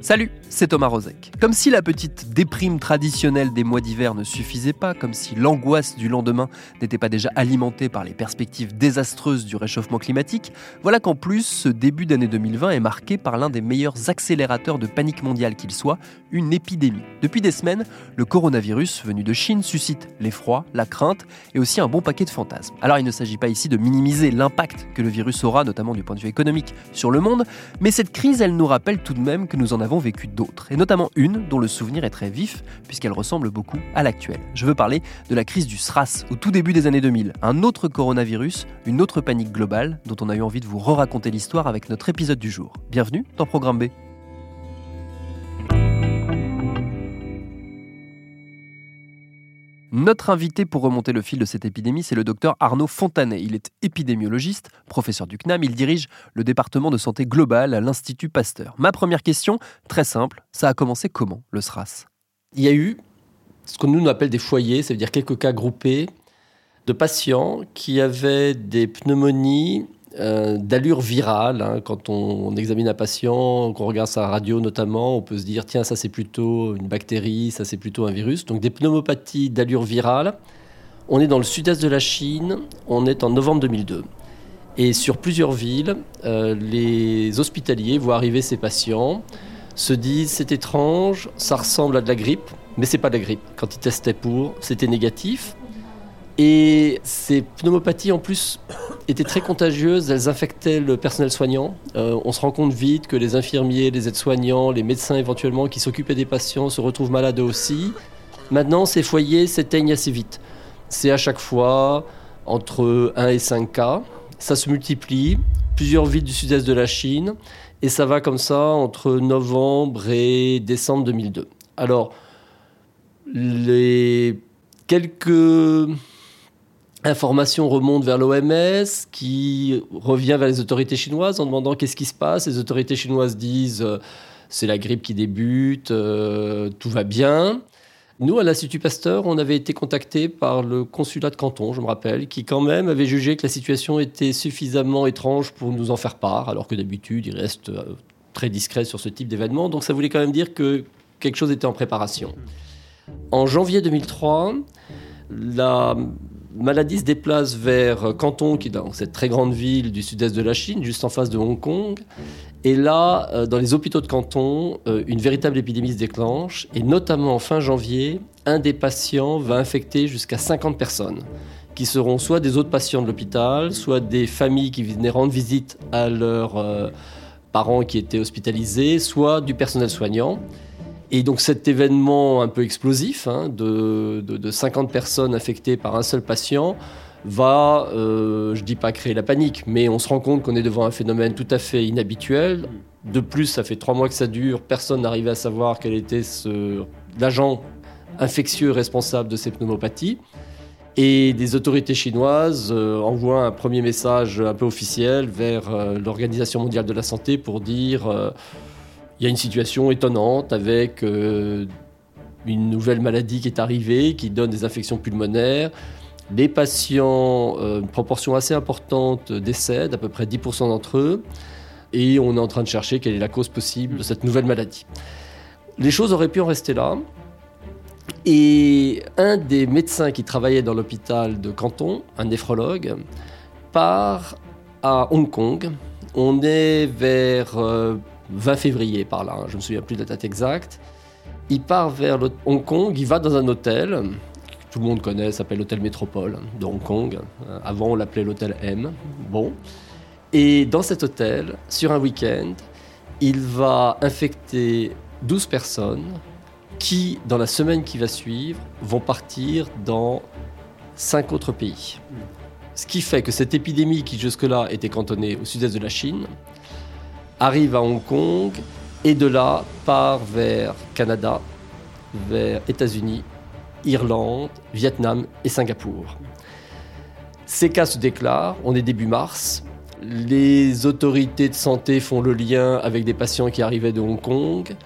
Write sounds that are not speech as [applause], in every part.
Salut, c'est Thomas Rozek. Comme si la petite déprime traditionnelle des mois d'hiver ne suffisait pas, comme si l'angoisse du lendemain n'était pas déjà alimentée par les perspectives désastreuses du réchauffement climatique, voilà qu'en plus, ce début d'année 2020 est marqué par l'un des meilleurs accélérateurs de panique mondiale qu'il soit, une épidémie. Depuis des semaines, le coronavirus venu de Chine suscite l'effroi, la crainte et aussi un bon paquet de fantasmes. Alors il ne s'agit pas ici de minimiser l'impact que le virus aura, notamment du point de vue économique, sur le monde, mais cette crise, elle nous rappelle tout de même que nous en avons vécu et notamment une dont le souvenir est très vif, puisqu'elle ressemble beaucoup à l'actuelle. Je veux parler de la crise du SRAS au tout début des années 2000, un autre coronavirus, une autre panique globale, dont on a eu envie de vous re-raconter l'histoire avec notre épisode du jour. Bienvenue dans Programme B. Notre invité pour remonter le fil de cette épidémie, c'est le docteur Arnaud Fontanet. Il est épidémiologiste, professeur du CNAM, il dirige le département de santé globale à l'Institut Pasteur. Ma première question, très simple, ça a commencé comment le SRAS Il y a eu ce que nous on appelle des foyers, ça veut dire quelques cas groupés de patients qui avaient des pneumonies euh, d'allure virale. hein. Quand on, examine un patient, qu'on regarde sa radio notamment, on peut se dire tiens, ça c'est plutôt une bactérie, ça c'est plutôt un virus. Donc des pneumopathies d'allure virale. On est dans le sud-est de la Chine, on est en novembre 2002. Et sur plusieurs villes, euh, les hospitaliers voient arriver ces patients, se disent c'est étrange, ça ressemble à de la grippe, mais c'est pas de la grippe. Quand ils testaient pour, c'était négatif. Et ces pneumopathies, en plus, [coughs] étaient très contagieuses. Elles infectaient le personnel soignant. Euh, on se rend compte vite que les infirmiers, les aides-soignants, les médecins éventuellement qui s'occupaient des patients se retrouvent malades aussi. Maintenant, ces foyers s'éteignent assez vite. C'est à chaque fois entre 1 et 5 cas. Ça se multiplie. Plusieurs villes du sud-est de la Chine. Et ça va comme ça entre novembre et décembre 2002. Alors, les quelques informations remontent vers l'OMS qui revient vers les autorités chinoises en demandant qu'est-ce qui se passe. Les autorités chinoises disent euh, c'est la grippe qui débute, euh, tout va bien. Nous, à l'Institut Pasteur, on avait été contactés par le consulat de Canton, je me rappelle, qui quand même avait jugé que la situation était suffisamment étrange pour nous en faire part, alors que d'habitude, il reste euh, très discret sur ce type d'événement. Donc ça voulait quand même dire que quelque chose était en préparation. En janvier 2003, la maladie se déplace vers Canton, qui est dans cette très grande ville du sud-est de la Chine, juste en face de Hong Kong. Et là, euh, dans les hôpitaux de Canton, euh, une véritable épidémie se déclenche. Et notamment en fin janvier, un des patients va infecter jusqu'à 50 personnes, qui seront soit des autres patients de l'hôpital, soit des familles qui venaient rendre visite à leurs euh, parents qui étaient hospitalisés, soit du personnel soignant. Et donc cet événement un peu explosif, hein, de, de, de 50 personnes infectées par un seul patient, va, euh, je dis pas créer la panique, mais on se rend compte qu'on est devant un phénomène tout à fait inhabituel. De plus, ça fait trois mois que ça dure, personne n'arrivait à savoir quel était l'agent infectieux responsable de ces pneumopathies. Et des autorités chinoises euh, envoient un premier message un peu officiel vers euh, l'Organisation mondiale de la santé pour dire euh, il y a une situation étonnante avec euh, une nouvelle maladie qui est arrivée, qui donne des infections pulmonaires. Les patients, euh, une proportion assez importante, décèdent, à peu près 10% d'entre eux. Et on est en train de chercher quelle est la cause possible de cette nouvelle maladie. Les choses auraient pu en rester là. Et un des médecins qui travaillait dans l'hôpital de Canton, un néphrologue, part à Hong Kong. On est vers euh, 20 février par là, hein, je ne me souviens plus de la date exacte. Il part vers Hong Kong, il va dans un hôtel, tout le monde connaît, s'appelle l'hôtel Métropole de Hong Kong. Euh, Avant, on l'appelait l'hôtel M. Bon. Et dans cet hôtel, sur un week-end, il va infecter 12 personnes qui, dans la semaine qui va suivre, vont partir dans cinq autres pays. Ce qui fait que cette épidémie qui jusque-là était cantonnée au sud-est de la Chine arrive à Hong Kong et de là part vers Canada, vers États-Unis, Irlande, Vietnam et Singapour. Ces cas se déclarent, on est début mars, les autorités de santé font le lien avec des patients qui arrivaient de Hong Kong,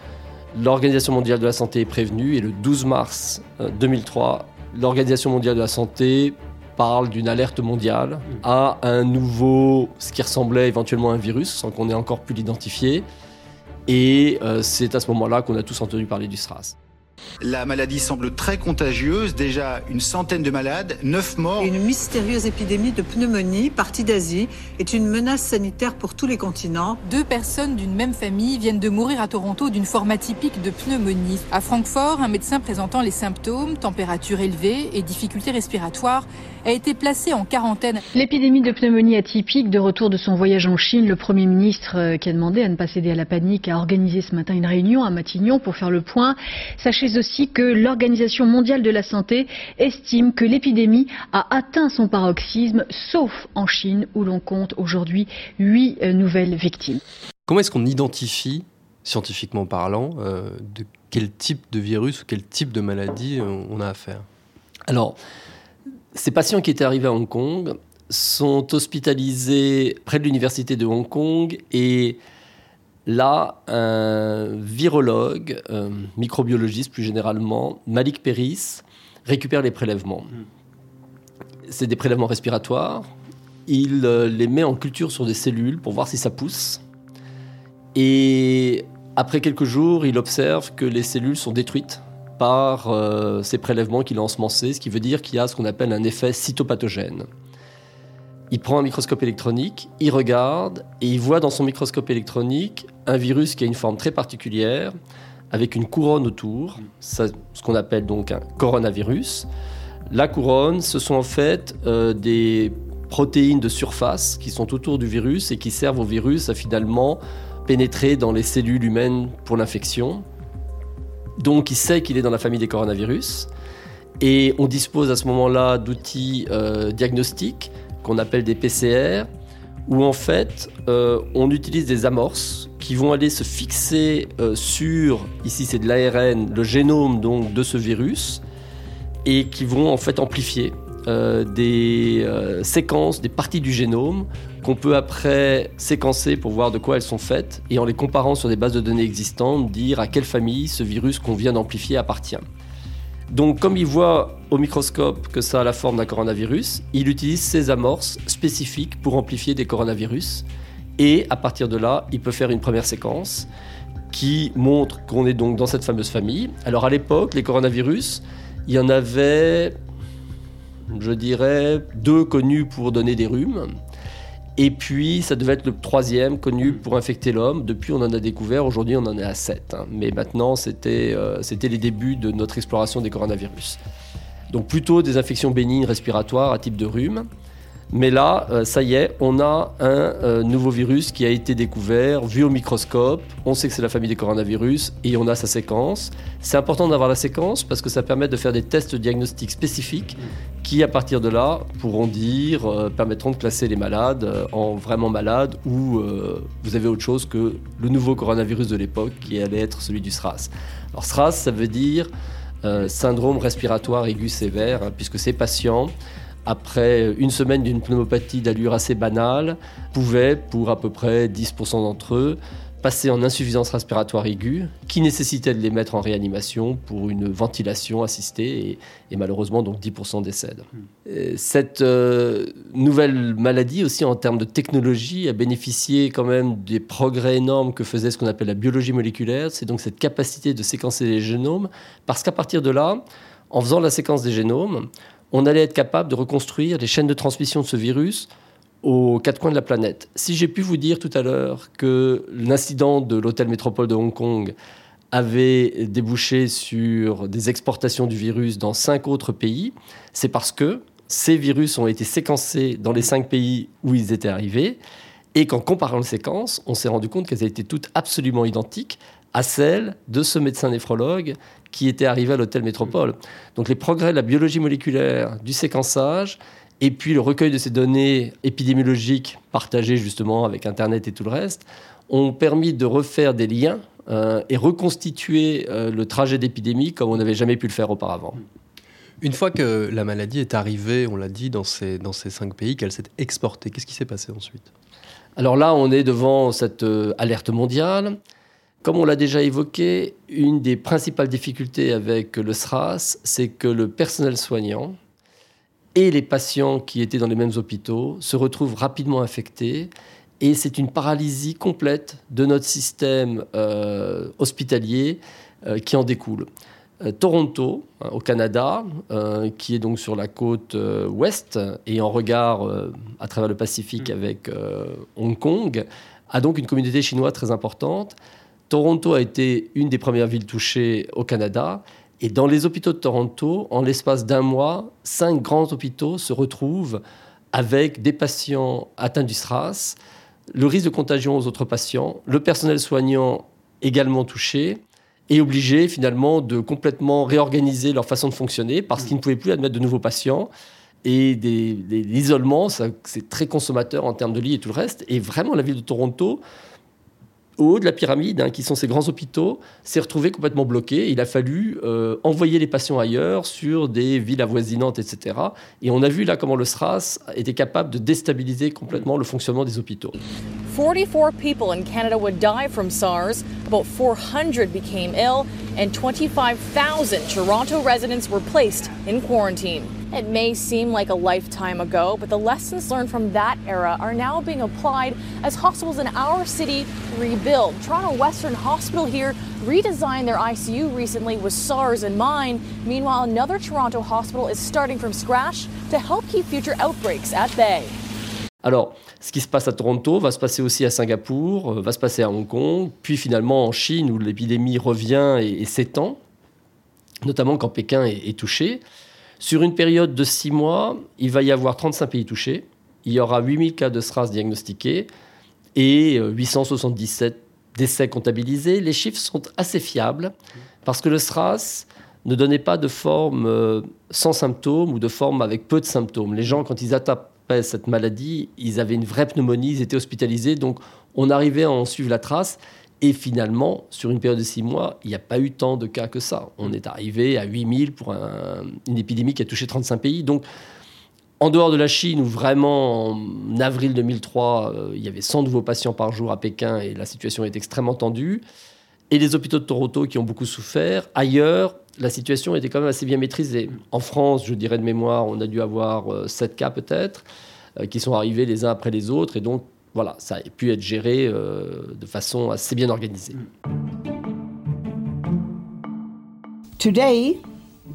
l'Organisation mondiale de la santé est prévenue et le 12 mars 2003, euh, l'Organisation mondiale de la santé parle d'une alerte mondiale à un nouveau, ce qui ressemblait éventuellement à un virus, sans qu'on ait encore pu l'identifier. Et euh, c'est à ce moment-là qu'on a tous entendu parler du SRAS. La maladie semble très contagieuse, déjà une centaine de malades, neuf morts. Une mystérieuse épidémie de pneumonie partie d'Asie est une menace sanitaire pour tous les continents. Deux personnes d'une même famille viennent de mourir à Toronto d'une forme atypique de pneumonie. À Francfort, un médecin présentant les symptômes, température élevée et difficultés respiratoires, a été placé en quarantaine. L'épidémie de pneumonie atypique, de retour de son voyage en Chine, le Premier ministre euh, qui a demandé à ne pas céder à la panique a organisé ce matin une réunion à Matignon pour faire le point. Sachez aussi que l'Organisation mondiale de la santé estime que l'épidémie a atteint son paroxysme, sauf en Chine où l'on compte aujourd'hui huit euh, nouvelles victimes. Comment est-ce qu'on identifie, scientifiquement parlant, euh, de quel type de virus ou quel type de maladie on a affaire? Alors, ces patients qui étaient arrivés à Hong Kong sont hospitalisés près de l'université de Hong Kong et là, un virologue, un microbiologiste plus généralement, Malik Peris, récupère les prélèvements. C'est des prélèvements respiratoires. Il euh, les met en culture sur des cellules pour voir si ça pousse. Et après quelques jours, il observe que les cellules sont détruites par euh, ces prélèvements qu'il a ensemencés, ce qui veut dire qu'il y a ce qu'on appelle un effet cytopathogène. Il prend un microscope électronique, il regarde et il voit dans son microscope électronique un virus qui a une forme très particulière, avec une couronne autour, ce qu'on appelle donc un coronavirus. La couronne, ce sont en fait euh, des protéines de surface qui sont autour du virus et qui servent au virus à finalement pénétrer dans les cellules humaines pour l'infection. Donc il sait qu'il est dans la famille des coronavirus. Et on dispose à ce moment-là d'outils euh, diagnostiques qu'on appelle des PCR, où en fait euh, on utilise des amorces qui vont aller se fixer euh, sur, ici c'est de l'ARN, le génome donc de ce virus, et qui vont en fait amplifier des séquences, des parties du génome qu'on peut après séquencer pour voir de quoi elles sont faites et en les comparant sur des bases de données existantes, dire à quelle famille ce virus qu'on vient d'amplifier appartient. Donc comme il voit au microscope que ça a la forme d'un coronavirus, il utilise ces amorces spécifiques pour amplifier des coronavirus et à partir de là, il peut faire une première séquence qui montre qu'on est donc dans cette fameuse famille. Alors à l'époque, les coronavirus, il y en avait, je dirais, deux connus pour donner des rhumes. Et puis, ça devait être le troisième connu pour infecter l'homme. Depuis, on en a découvert. Aujourd'hui, on en est à 7. Hein. Mais maintenant, euh, c'était les débuts de notre exploration des coronavirus. Donc, plutôt des infections bénignes respiratoires à type de rhume. Mais là, euh, ça y est, on a un euh, nouveau virus qui a été découvert, vu au microscope. On sait que c'est la famille des coronavirus et on a sa séquence. C'est important d'avoir la séquence parce que ça permet de faire des tests diagnostiques spécifiques qui, à partir de là, pourront dire, euh, permettront de classer les malades en vraiment malades ou vous avez autre chose que le nouveau coronavirus de l'époque qui allait être celui du SRAS. Alors SRAS, ça veut dire syndrome respiratoire aigu sévère, hein, puisque ces patients après une semaine d'une pneumopathie d'allure assez banale, pouvaient, pour à peu près 10% d'entre eux, passer en insuffisance respiratoire aiguë, qui nécessitait de les mettre en réanimation pour une ventilation assistée, et, malheureusement donc 10% décèdent. Hmm. Cette euh, nouvelle maladie aussi en termes de technologie a bénéficié quand même des progrès énormes que faisait ce qu'on appelle la biologie moléculaire, c'est donc cette capacité de séquencer les génomes, parce qu'à partir de là, en faisant la séquence des génomes, on allait être capable de reconstruire les chaînes de transmission de ce virus aux quatre coins de la planète. Si j'ai pu vous dire tout à l'heure que l'incident de l'hôtel métropole de Hong Kong avait débouché sur des exportations du virus dans cinq autres pays, c'est parce que ces virus ont été séquencés dans les cinq pays où ils étaient arrivés et qu'en comparant les séquences, on s'est rendu compte qu'elles étaient toutes absolument identiques à celles de ce médecin néphrologue qui était arrivé à l'hôtel Métropole. Donc les progrès de la biologie moléculaire, du séquençage et puis le recueil de ces données épidémiologiques partagées justement avec Internet et tout le reste, ont permis de refaire des liens euh, et reconstituer euh, le trajet d'épidémie comme on n'avait jamais pu le faire auparavant. Une fois que la maladie est arrivée, on l'a dit, dans ces, dans ces cinq pays, qu'elle s'est exportée, qu'est-ce qui s'est passé ensuite? Alors là, on est devant cette euh, alerte mondiale. Comme on l'a déjà évoqué, une des principales difficultés avec le SRAS, c'est que le personnel soignant et les patients qui étaient dans les mêmes hôpitaux se retrouvent rapidement infectés et c'est une paralysie complète de notre système euh, hospitalier euh, qui en découle. Euh, Toronto, hein, au Canada, qui est donc sur la côte ouest et en regard à travers le Pacifique avec Hong Kong, a donc une communauté chinoise très importante. Toronto a été une des premières villes touchées au Canada. Et dans les hôpitaux de Toronto, en l'espace d'un mois, cinq grands hôpitaux se retrouvent avec des patients atteints du SRAS, le risque de contagion aux autres patients, le personnel soignant également touché, et obligé finalement de complètement réorganiser leur façon de fonctionner parce qu'ils ne pouvaient plus admettre de nouveaux patients. Et l'isolement, c'est très consommateur en termes de lits et tout le reste. Et vraiment, la ville de Toronto au haut de la pyramide, hein, qui sont ces grands hôpitaux, s'est retrouvé complètement bloqué. Il a fallu euh, envoyer les patients ailleurs, sur des villes avoisinantes, etc. Et on a vu là comment le SRAS était capable de déstabiliser complètement le fonctionnement des hôpitaux. 44 people in Canada would die from SARS, about 400 became ill, and 25,000 Toronto residents were placed in quarantine. It may seem like a lifetime ago, but the lessons learned from that era are now being applied as hospitals in our city rebuild. Toronto Western Hospital here redesigned their ICU recently with SARS in mind. Meanwhile, another Toronto hospital is starting from scratch to help keep future outbreaks at bay. Alors, ce qui se passe à Toronto va se passer aussi à Singapour, euh, va se passer à Hong Kong, puis finalement en Chine où l'épidémie revient et, s'étend, notamment quand Pékin est, touché. Sur une période de six mois, il va y avoir 35 pays touchés. Il y aura 8000 cas de SRAS diagnostiqués et 877 euh, décès comptabilisés. Les chiffres sont assez fiables parce que le SRAS ne donnait pas de forme euh, sans symptômes ou de forme avec peu de symptômes. Les gens, quand ils attrapaient cette maladie, ils avaient une vraie pneumonie, ils étaient hospitalisés, donc on arrivait à en suivre la trace. Et finalement, sur une période de six mois, il n'y a pas eu tant de cas que ça. On est arrivé à 8000 pour une épidémie qui a touché 35 pays. Donc, en dehors de la Chine, où vraiment en avril 2003, euh, il y avait 100 nouveaux patients par jour à Pékin et la situation est extrêmement tendue, et les hôpitaux de Toronto qui ont beaucoup souffert, ailleurs, la situation était quand même assez bien maîtrisée. En France, je dirais de mémoire, on a dû avoir 7 euh, cas peut-être, euh, qui sont arrivés les uns après les autres, et donc voilà, ça a pu être géré euh, de façon assez bien organisée. Today,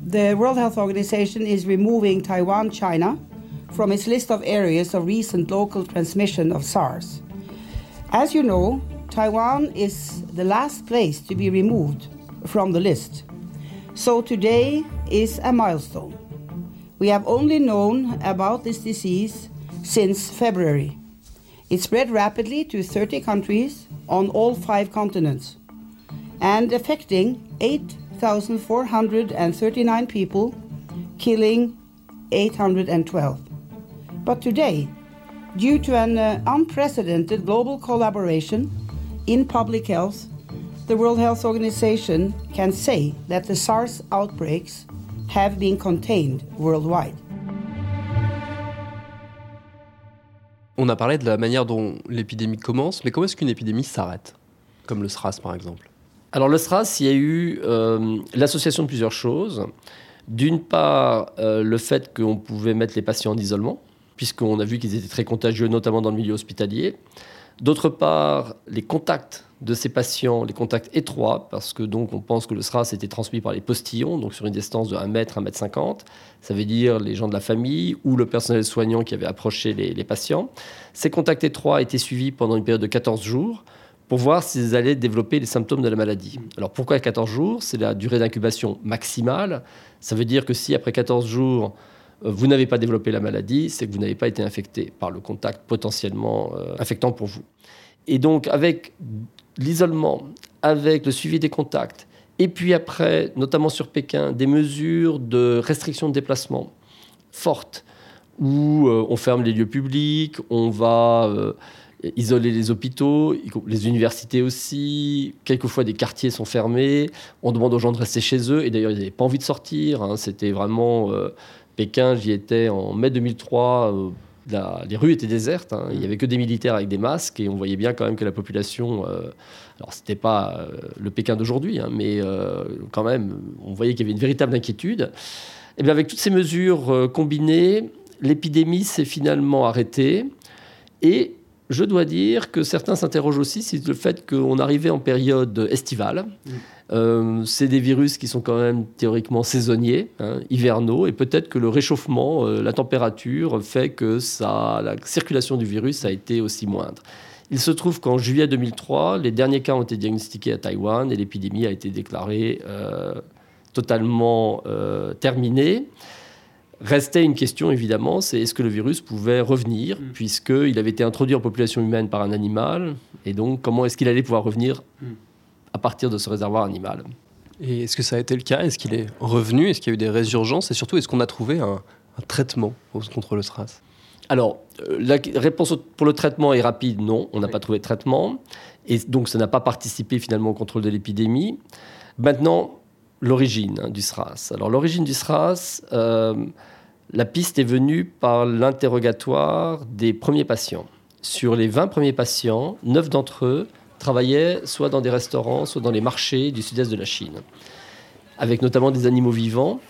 the World Health Organization is removing Taiwan, China from its list of areas of recent local transmission of SARS. As you know, Taiwan is the last place to be removed from the list. So today is a milestone. We have only known about this disease since February. It spread rapidly to 30 countries on all five continents and affecting 8,439 people, killing 812. But today, due to an uh, unprecedented global collaboration in public health, the World Health Organization can say that the SARS outbreaks have been contained worldwide. On a parlé de la manière dont l'épidémie commence, mais comment est-ce qu'une épidémie s'arrête? Comme le SRAS par exemple. Alors le SRAS, il y a eu euh, l'association de plusieurs choses. D'une part, euh, le fait qu'on pouvait mettre les patients en isolement, puisqu'on a vu qu'ils étaient très contagieux, notamment dans le milieu hospitalier. D'autre part, les contacts de ces patients, les contacts étroits, parce que donc on pense que le SRAS était transmis par les postillons, donc sur une distance de 1 mètre, 1 mètre 50. Ça veut dire les gens de la famille ou le personnel soignant qui avait approché les, patients. Ces contacts étroits étaient suivis pendant une période de 14 jours pour voir s'ils allaient développer les symptômes de la maladie. Alors pourquoi 14 jours? C'est la durée d'incubation maximale. Ça veut dire que si après 14 jours, vous n'avez pas développé la maladie, c'est que vous n'avez pas été infecté par le contact potentiellement euh, infectant pour vous. Et donc avec l'isolement, avec le suivi des contacts, et puis après, notamment sur Pékin, des mesures de restriction de déplacement fortes, où on ferme les lieux publics, on va isoler les hôpitaux, les universités aussi. Quelquefois, des quartiers sont fermés. On demande aux gens de rester chez eux. Et d'ailleurs, ils n'avaient pas envie de sortir. Hein. C'était vraiment. Euh, Pékin, j'y étais en mai 2003. Euh, les rues étaient désertes. Hein. Il n'y avait que des militaires avec des masques. Et on voyait bien quand même que la population. Euh, alors, ce n'était pas le Pékin d'aujourd'hui, hein, mais quand même, on voyait qu'il y avait une véritable inquiétude. Et bien, avec toutes ces mesures combinées, l'épidémie s'est finalement arrêtée. Et je dois dire que certains s'interrogent aussi sur le fait qu'on arrivait en période estivale. Mm. Euh, c'est des virus qui sont quand même théoriquement saisonniers, hein, hivernaux, et peut-être que le réchauffement, euh, la température, fait que ça, la circulation du virus a été aussi moindre. Il se trouve qu'en juillet 2003, les derniers cas ont été diagnostiqués à Taïwan et l'épidémie a été déclarée euh, totalement terminée. Restait une question évidemment, c'est est-ce que le virus pouvait revenir, mm. puisqu'il avait été introduit en population humaine par un animal, et donc comment est-ce qu'il allait pouvoir revenir mm. à partir de ce réservoir animal? Et est-ce que ça a été le cas? Est-ce qu'il est revenu? Est-ce qu'il y a eu des résurgences? Et surtout, est-ce qu'on a trouvé un, traitement contre le SRAS? Alors, euh, la réponse pour le traitement est rapide, non, on n'a pas trouvé de traitement, et donc ça n'a pas participé finalement au contrôle de l'épidémie. Maintenant, l'origine hein, du SRAS. Alors l'origine du SRAS, euh, la piste est venue par l'interrogatoire des premiers patients. Sur les 20 premiers patients, 9 d'entre eux travaillaient soit dans des restaurants, soit dans les marchés du sud-est de la Chine, avec notamment des animaux vivants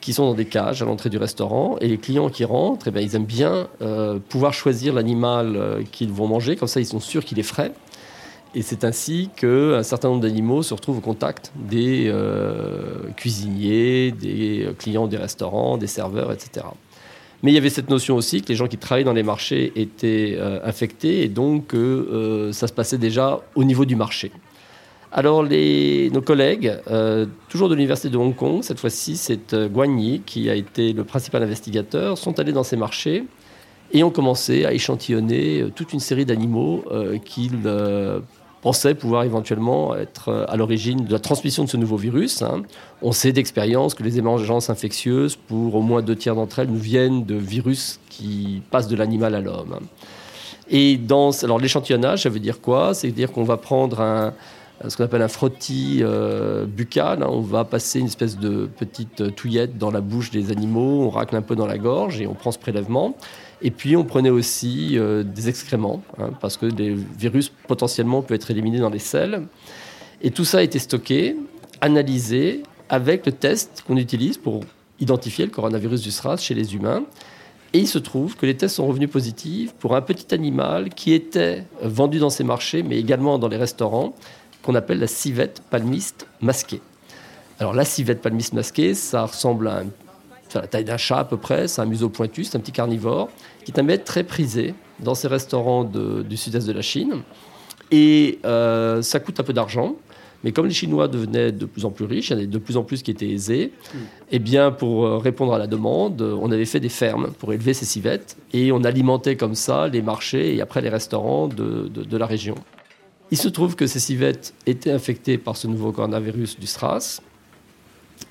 qui sont dans des cages à l'entrée du restaurant. Et les clients qui rentrent, eh bien, ils aiment bien euh, pouvoir choisir l'animal euh, qu'ils vont manger, comme ça ils sont sûrs qu'il est frais. Et c'est ainsi qu'un certain nombre d'animaux se retrouvent au contact des euh, cuisiniers, des clients des restaurants, des serveurs, etc. Mais il y avait cette notion aussi que les gens qui travaillaient dans les marchés étaient euh, infectés et donc euh, ça se passait déjà au niveau du marché. Alors nos collègues, toujours de l'université de Hong Kong, cette fois-ci c'est Guan Yi qui a été le principal investigateur, sont allés dans ces marchés et ont commencé à échantillonner toute une série d'animaux qu'ils pensait pouvoir éventuellement être euh, à l'origine de la transmission de ce nouveau virus. Hein. On sait d'expérience que les émergences infectieuses, pour au moins deux tiers d'entre elles, nous viennent de virus qui passent de l'animal à l'homme. Et dans alors l'échantillonnage, ça veut dire quoi? C'est-à-dire qu'on va prendre un, ce qu'on appelle un frottis euh, buccal. Hein. On va passer une espèce de petite touillette dans la bouche des animaux, on racle un peu dans la gorge et on prend ce prélèvement. Et puis on prenait aussi euh, des excréments, hein, parce que les virus potentiellement peuvent être éliminés dans les selles. Et tout ça a été stocké, analysé avec le test qu'on utilise pour identifier le coronavirus du SRAS chez les humains. Et il se trouve que les tests sont revenus positifs pour un petit animal qui était vendu dans ces marchés, mais également dans les restaurants, qu'on appelle la civette palmiste masquée. Alors la civette palmiste masquée, ça ressemble à un la taille d'un chat à peu près, c'est un museau pointu, c'est un petit carnivore, qui est un mets très prisé dans ces restaurants du sud-est de la Chine. Et euh, ça coûte un peu d'argent. Mais comme les Chinois devenaient de plus en plus riches, il y en avait de plus en plus qui étaient aisés, mm. eh bien, pour euh, répondre à la demande, on avait fait des fermes pour élever ces civettes et on alimentait comme ça les marchés et après les restaurants de, de la région. Il se trouve que ces civettes étaient infectées par ce nouveau coronavirus du SRAS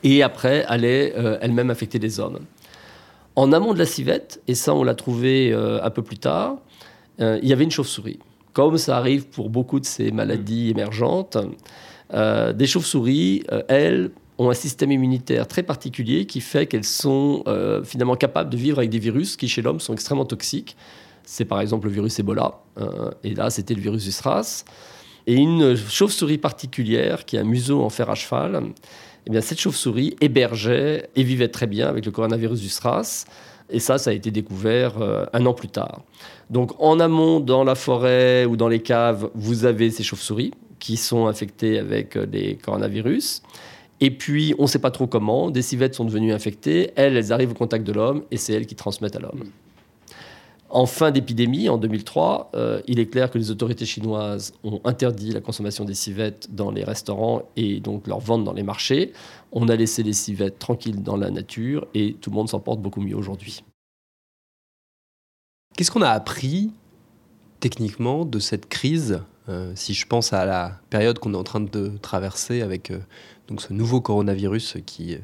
et après allait euh, elle-même affecter les hommes. En amont de la civette, et ça on l'a trouvé euh, un peu plus tard, euh, il y avait une chauve-souris. Comme ça arrive pour beaucoup de ces maladies émergentes, des chauves-souris, elles, ont un système immunitaire très particulier qui fait qu'elles sont finalement capables de vivre avec des virus qui chez l'homme sont extrêmement toxiques. C'est par exemple le virus Ebola, et là c'était le virus du SRAS. Et une chauve-souris particulière qui a un museau en fer à cheval, eh bien, cette chauve-souris hébergeait et vivait très bien avec le coronavirus du SRAS. Et ça, ça a été découvert euh, un an plus tard. Donc, en amont, dans la forêt ou dans les caves, vous avez ces chauves-souris qui sont infectées avec euh, des coronavirus. Et puis, on ne sait pas trop comment, des civettes sont devenues infectées. Elles arrivent au contact de l'homme et c'est elles qui transmettent à l'homme. En fin d'épidémie, en 2003, euh, il est clair que les autorités chinoises ont interdit la consommation des civettes dans les restaurants et donc leur vente dans les marchés. On a laissé les civettes tranquilles dans la nature et tout le monde s'en porte beaucoup mieux aujourd'hui. Qu'est-ce qu'on a appris techniquement de cette crise euh, Si je pense à la période qu'on est en train de traverser avec euh, ce nouveau coronavirus qui,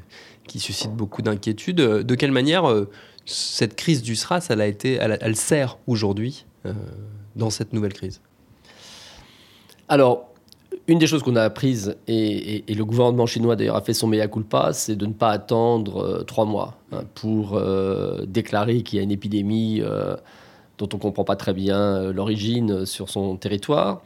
qui suscite beaucoup d'inquiétudes, de quelle manière cette crise du SRAS, elle, a été, elle, sert aujourd'hui euh, dans cette nouvelle crise Alors, une des choses qu'on a apprises, et, le gouvernement chinois d'ailleurs a fait son mea culpa, c'est de ne pas attendre euh, trois mois hein, pour euh, déclarer qu'il y a une épidémie dont on ne comprend pas très bien l'origine sur son territoire.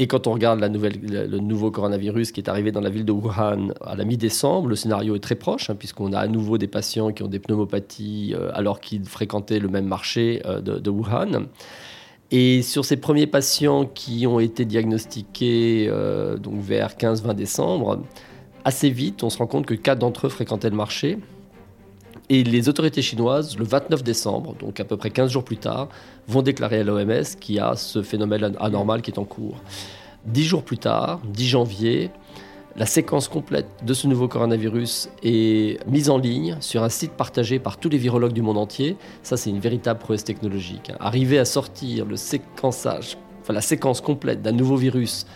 Et quand on regarde le nouveau coronavirus qui est arrivé dans la ville de Wuhan à la mi-décembre, le scénario est très proche, hein, puisqu'on a à nouveau des patients qui ont des pneumopathies euh, alors qu'ils fréquentaient le même marché euh, de, Wuhan. Et sur ces premiers patients qui ont été diagnostiqués euh, vers 15-20 décembre, assez vite, on se rend compte que quatre d'entre eux fréquentaient le marché. Et les autorités chinoises, le 29 décembre, donc à peu près 15 jours plus tard, vont déclarer à l'OMS qu'il y a ce phénomène anormal qui est en cours. Dix jours plus tard, 10 janvier, la séquence complète de ce nouveau coronavirus est mise en ligne sur un site partagé par tous les virologues du monde entier. Ça, c'est une véritable prouesse technologique. Arriver à sortir le séquençage, enfin la séquence complète d'un nouveau virus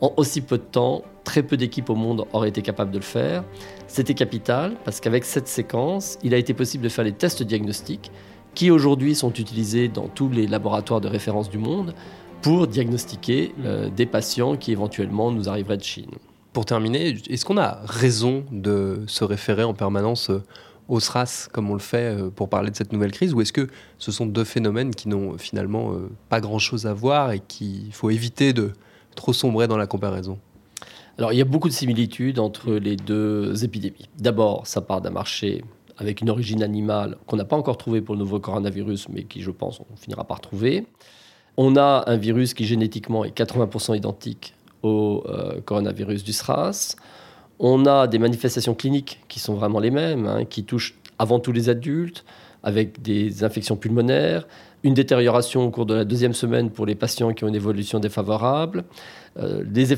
en aussi peu de temps, très peu d'équipes au monde auraient été capables de le faire. C'était capital parce qu'avec cette séquence, il a été possible de faire les tests diagnostiques qui aujourd'hui sont utilisés dans tous les laboratoires de référence du monde pour diagnostiquer euh, des patients qui éventuellement nous arriveraient de Chine. Pour terminer, est-ce qu'on a raison de se référer en permanence euh, au SRAS comme on le fait euh, pour parler de cette nouvelle crise ou est-ce que ce sont deux phénomènes qui n'ont finalement pas grand-chose à voir et qu'il faut éviter de trop sombrer dans la comparaison? Alors, il y a beaucoup de similitudes entre les deux épidémies. D'abord, ça part d'un marché avec une origine animale qu'on n'a pas encore trouvé pour le nouveau coronavirus, mais qui, je pense, on finira par trouver. On a un virus qui génétiquement est 80% identique au euh, coronavirus du SRAS. On a des manifestations cliniques qui sont vraiment les mêmes, hein, qui touchent avant tout les adultes, avec des infections pulmonaires, une détérioration au cours de la deuxième semaine pour les patients qui ont une évolution défavorable. Euh, les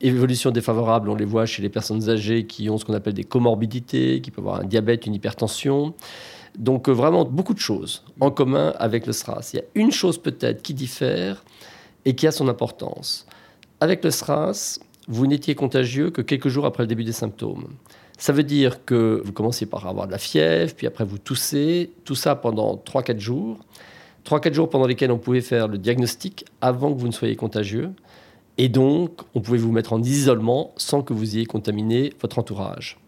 évolutions défavorables, on les voit chez les personnes âgées qui ont ce qu'on appelle des comorbidités, qui peuvent avoir un diabète, une hypertension. Donc euh, vraiment beaucoup de choses en commun avec le SRAS. Il y a une chose peut-être qui diffère et qui a son importance. Avec le SRAS, vous n'étiez contagieux que quelques jours après le début des symptômes. Ça veut dire que vous commencez par avoir de la fièvre, puis après vous toussez, tout ça pendant 3-4 jours. 3-4 jours pendant lesquels on pouvait faire le diagnostic avant que vous ne soyez contagieux. Et donc, on pouvait vous mettre en isolement sans que vous ayez contaminé votre entourage.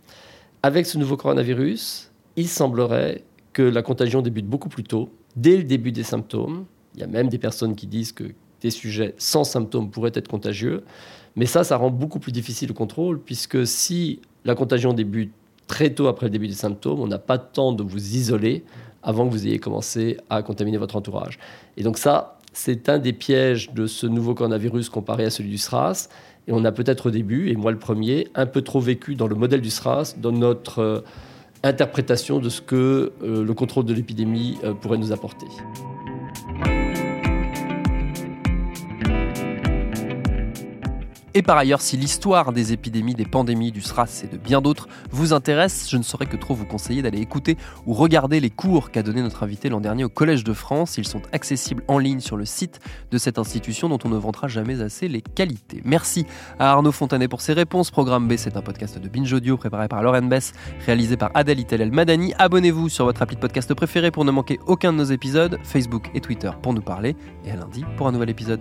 Avec ce nouveau coronavirus, il semblerait que la contagion débute beaucoup plus tôt, dès le début des symptômes. Il y a même des personnes qui disent que des sujets sans symptômes pourraient être contagieux. Mais ça, ça rend beaucoup plus difficile le contrôle, puisque si la contagion débute très tôt après le début des symptômes, on n'a pas de temps de vous isoler avant que vous ayez commencé à contaminer votre entourage. Et donc ça, c'est un des pièges de ce nouveau coronavirus comparé à celui du SRAS. Et on a peut-être au début, et moi le premier, un peu trop vécu dans le modèle du SRAS, dans notre euh, interprétation de ce que euh, le contrôle de l'épidémie euh, pourrait nous apporter. Et par ailleurs, si l'histoire des épidémies, des pandémies, du SRAS et de bien d'autres vous intéresse, je ne saurais que trop vous conseiller d'aller écouter ou regarder les cours qu'a donné notre invité l'an dernier au Collège de France. Ils sont accessibles en ligne sur le site de cette institution dont on ne vantera jamais assez les qualités. Merci à Arnaud Fontanet pour ses réponses. Programme B, c'est un podcast de Binge Audio préparé par Lauren Bess, réalisé par Adèle El Madani. Abonnez-vous sur votre appli de podcast préféré pour ne manquer aucun de nos épisodes, Facebook et Twitter pour nous parler, et à lundi pour un nouvel épisode.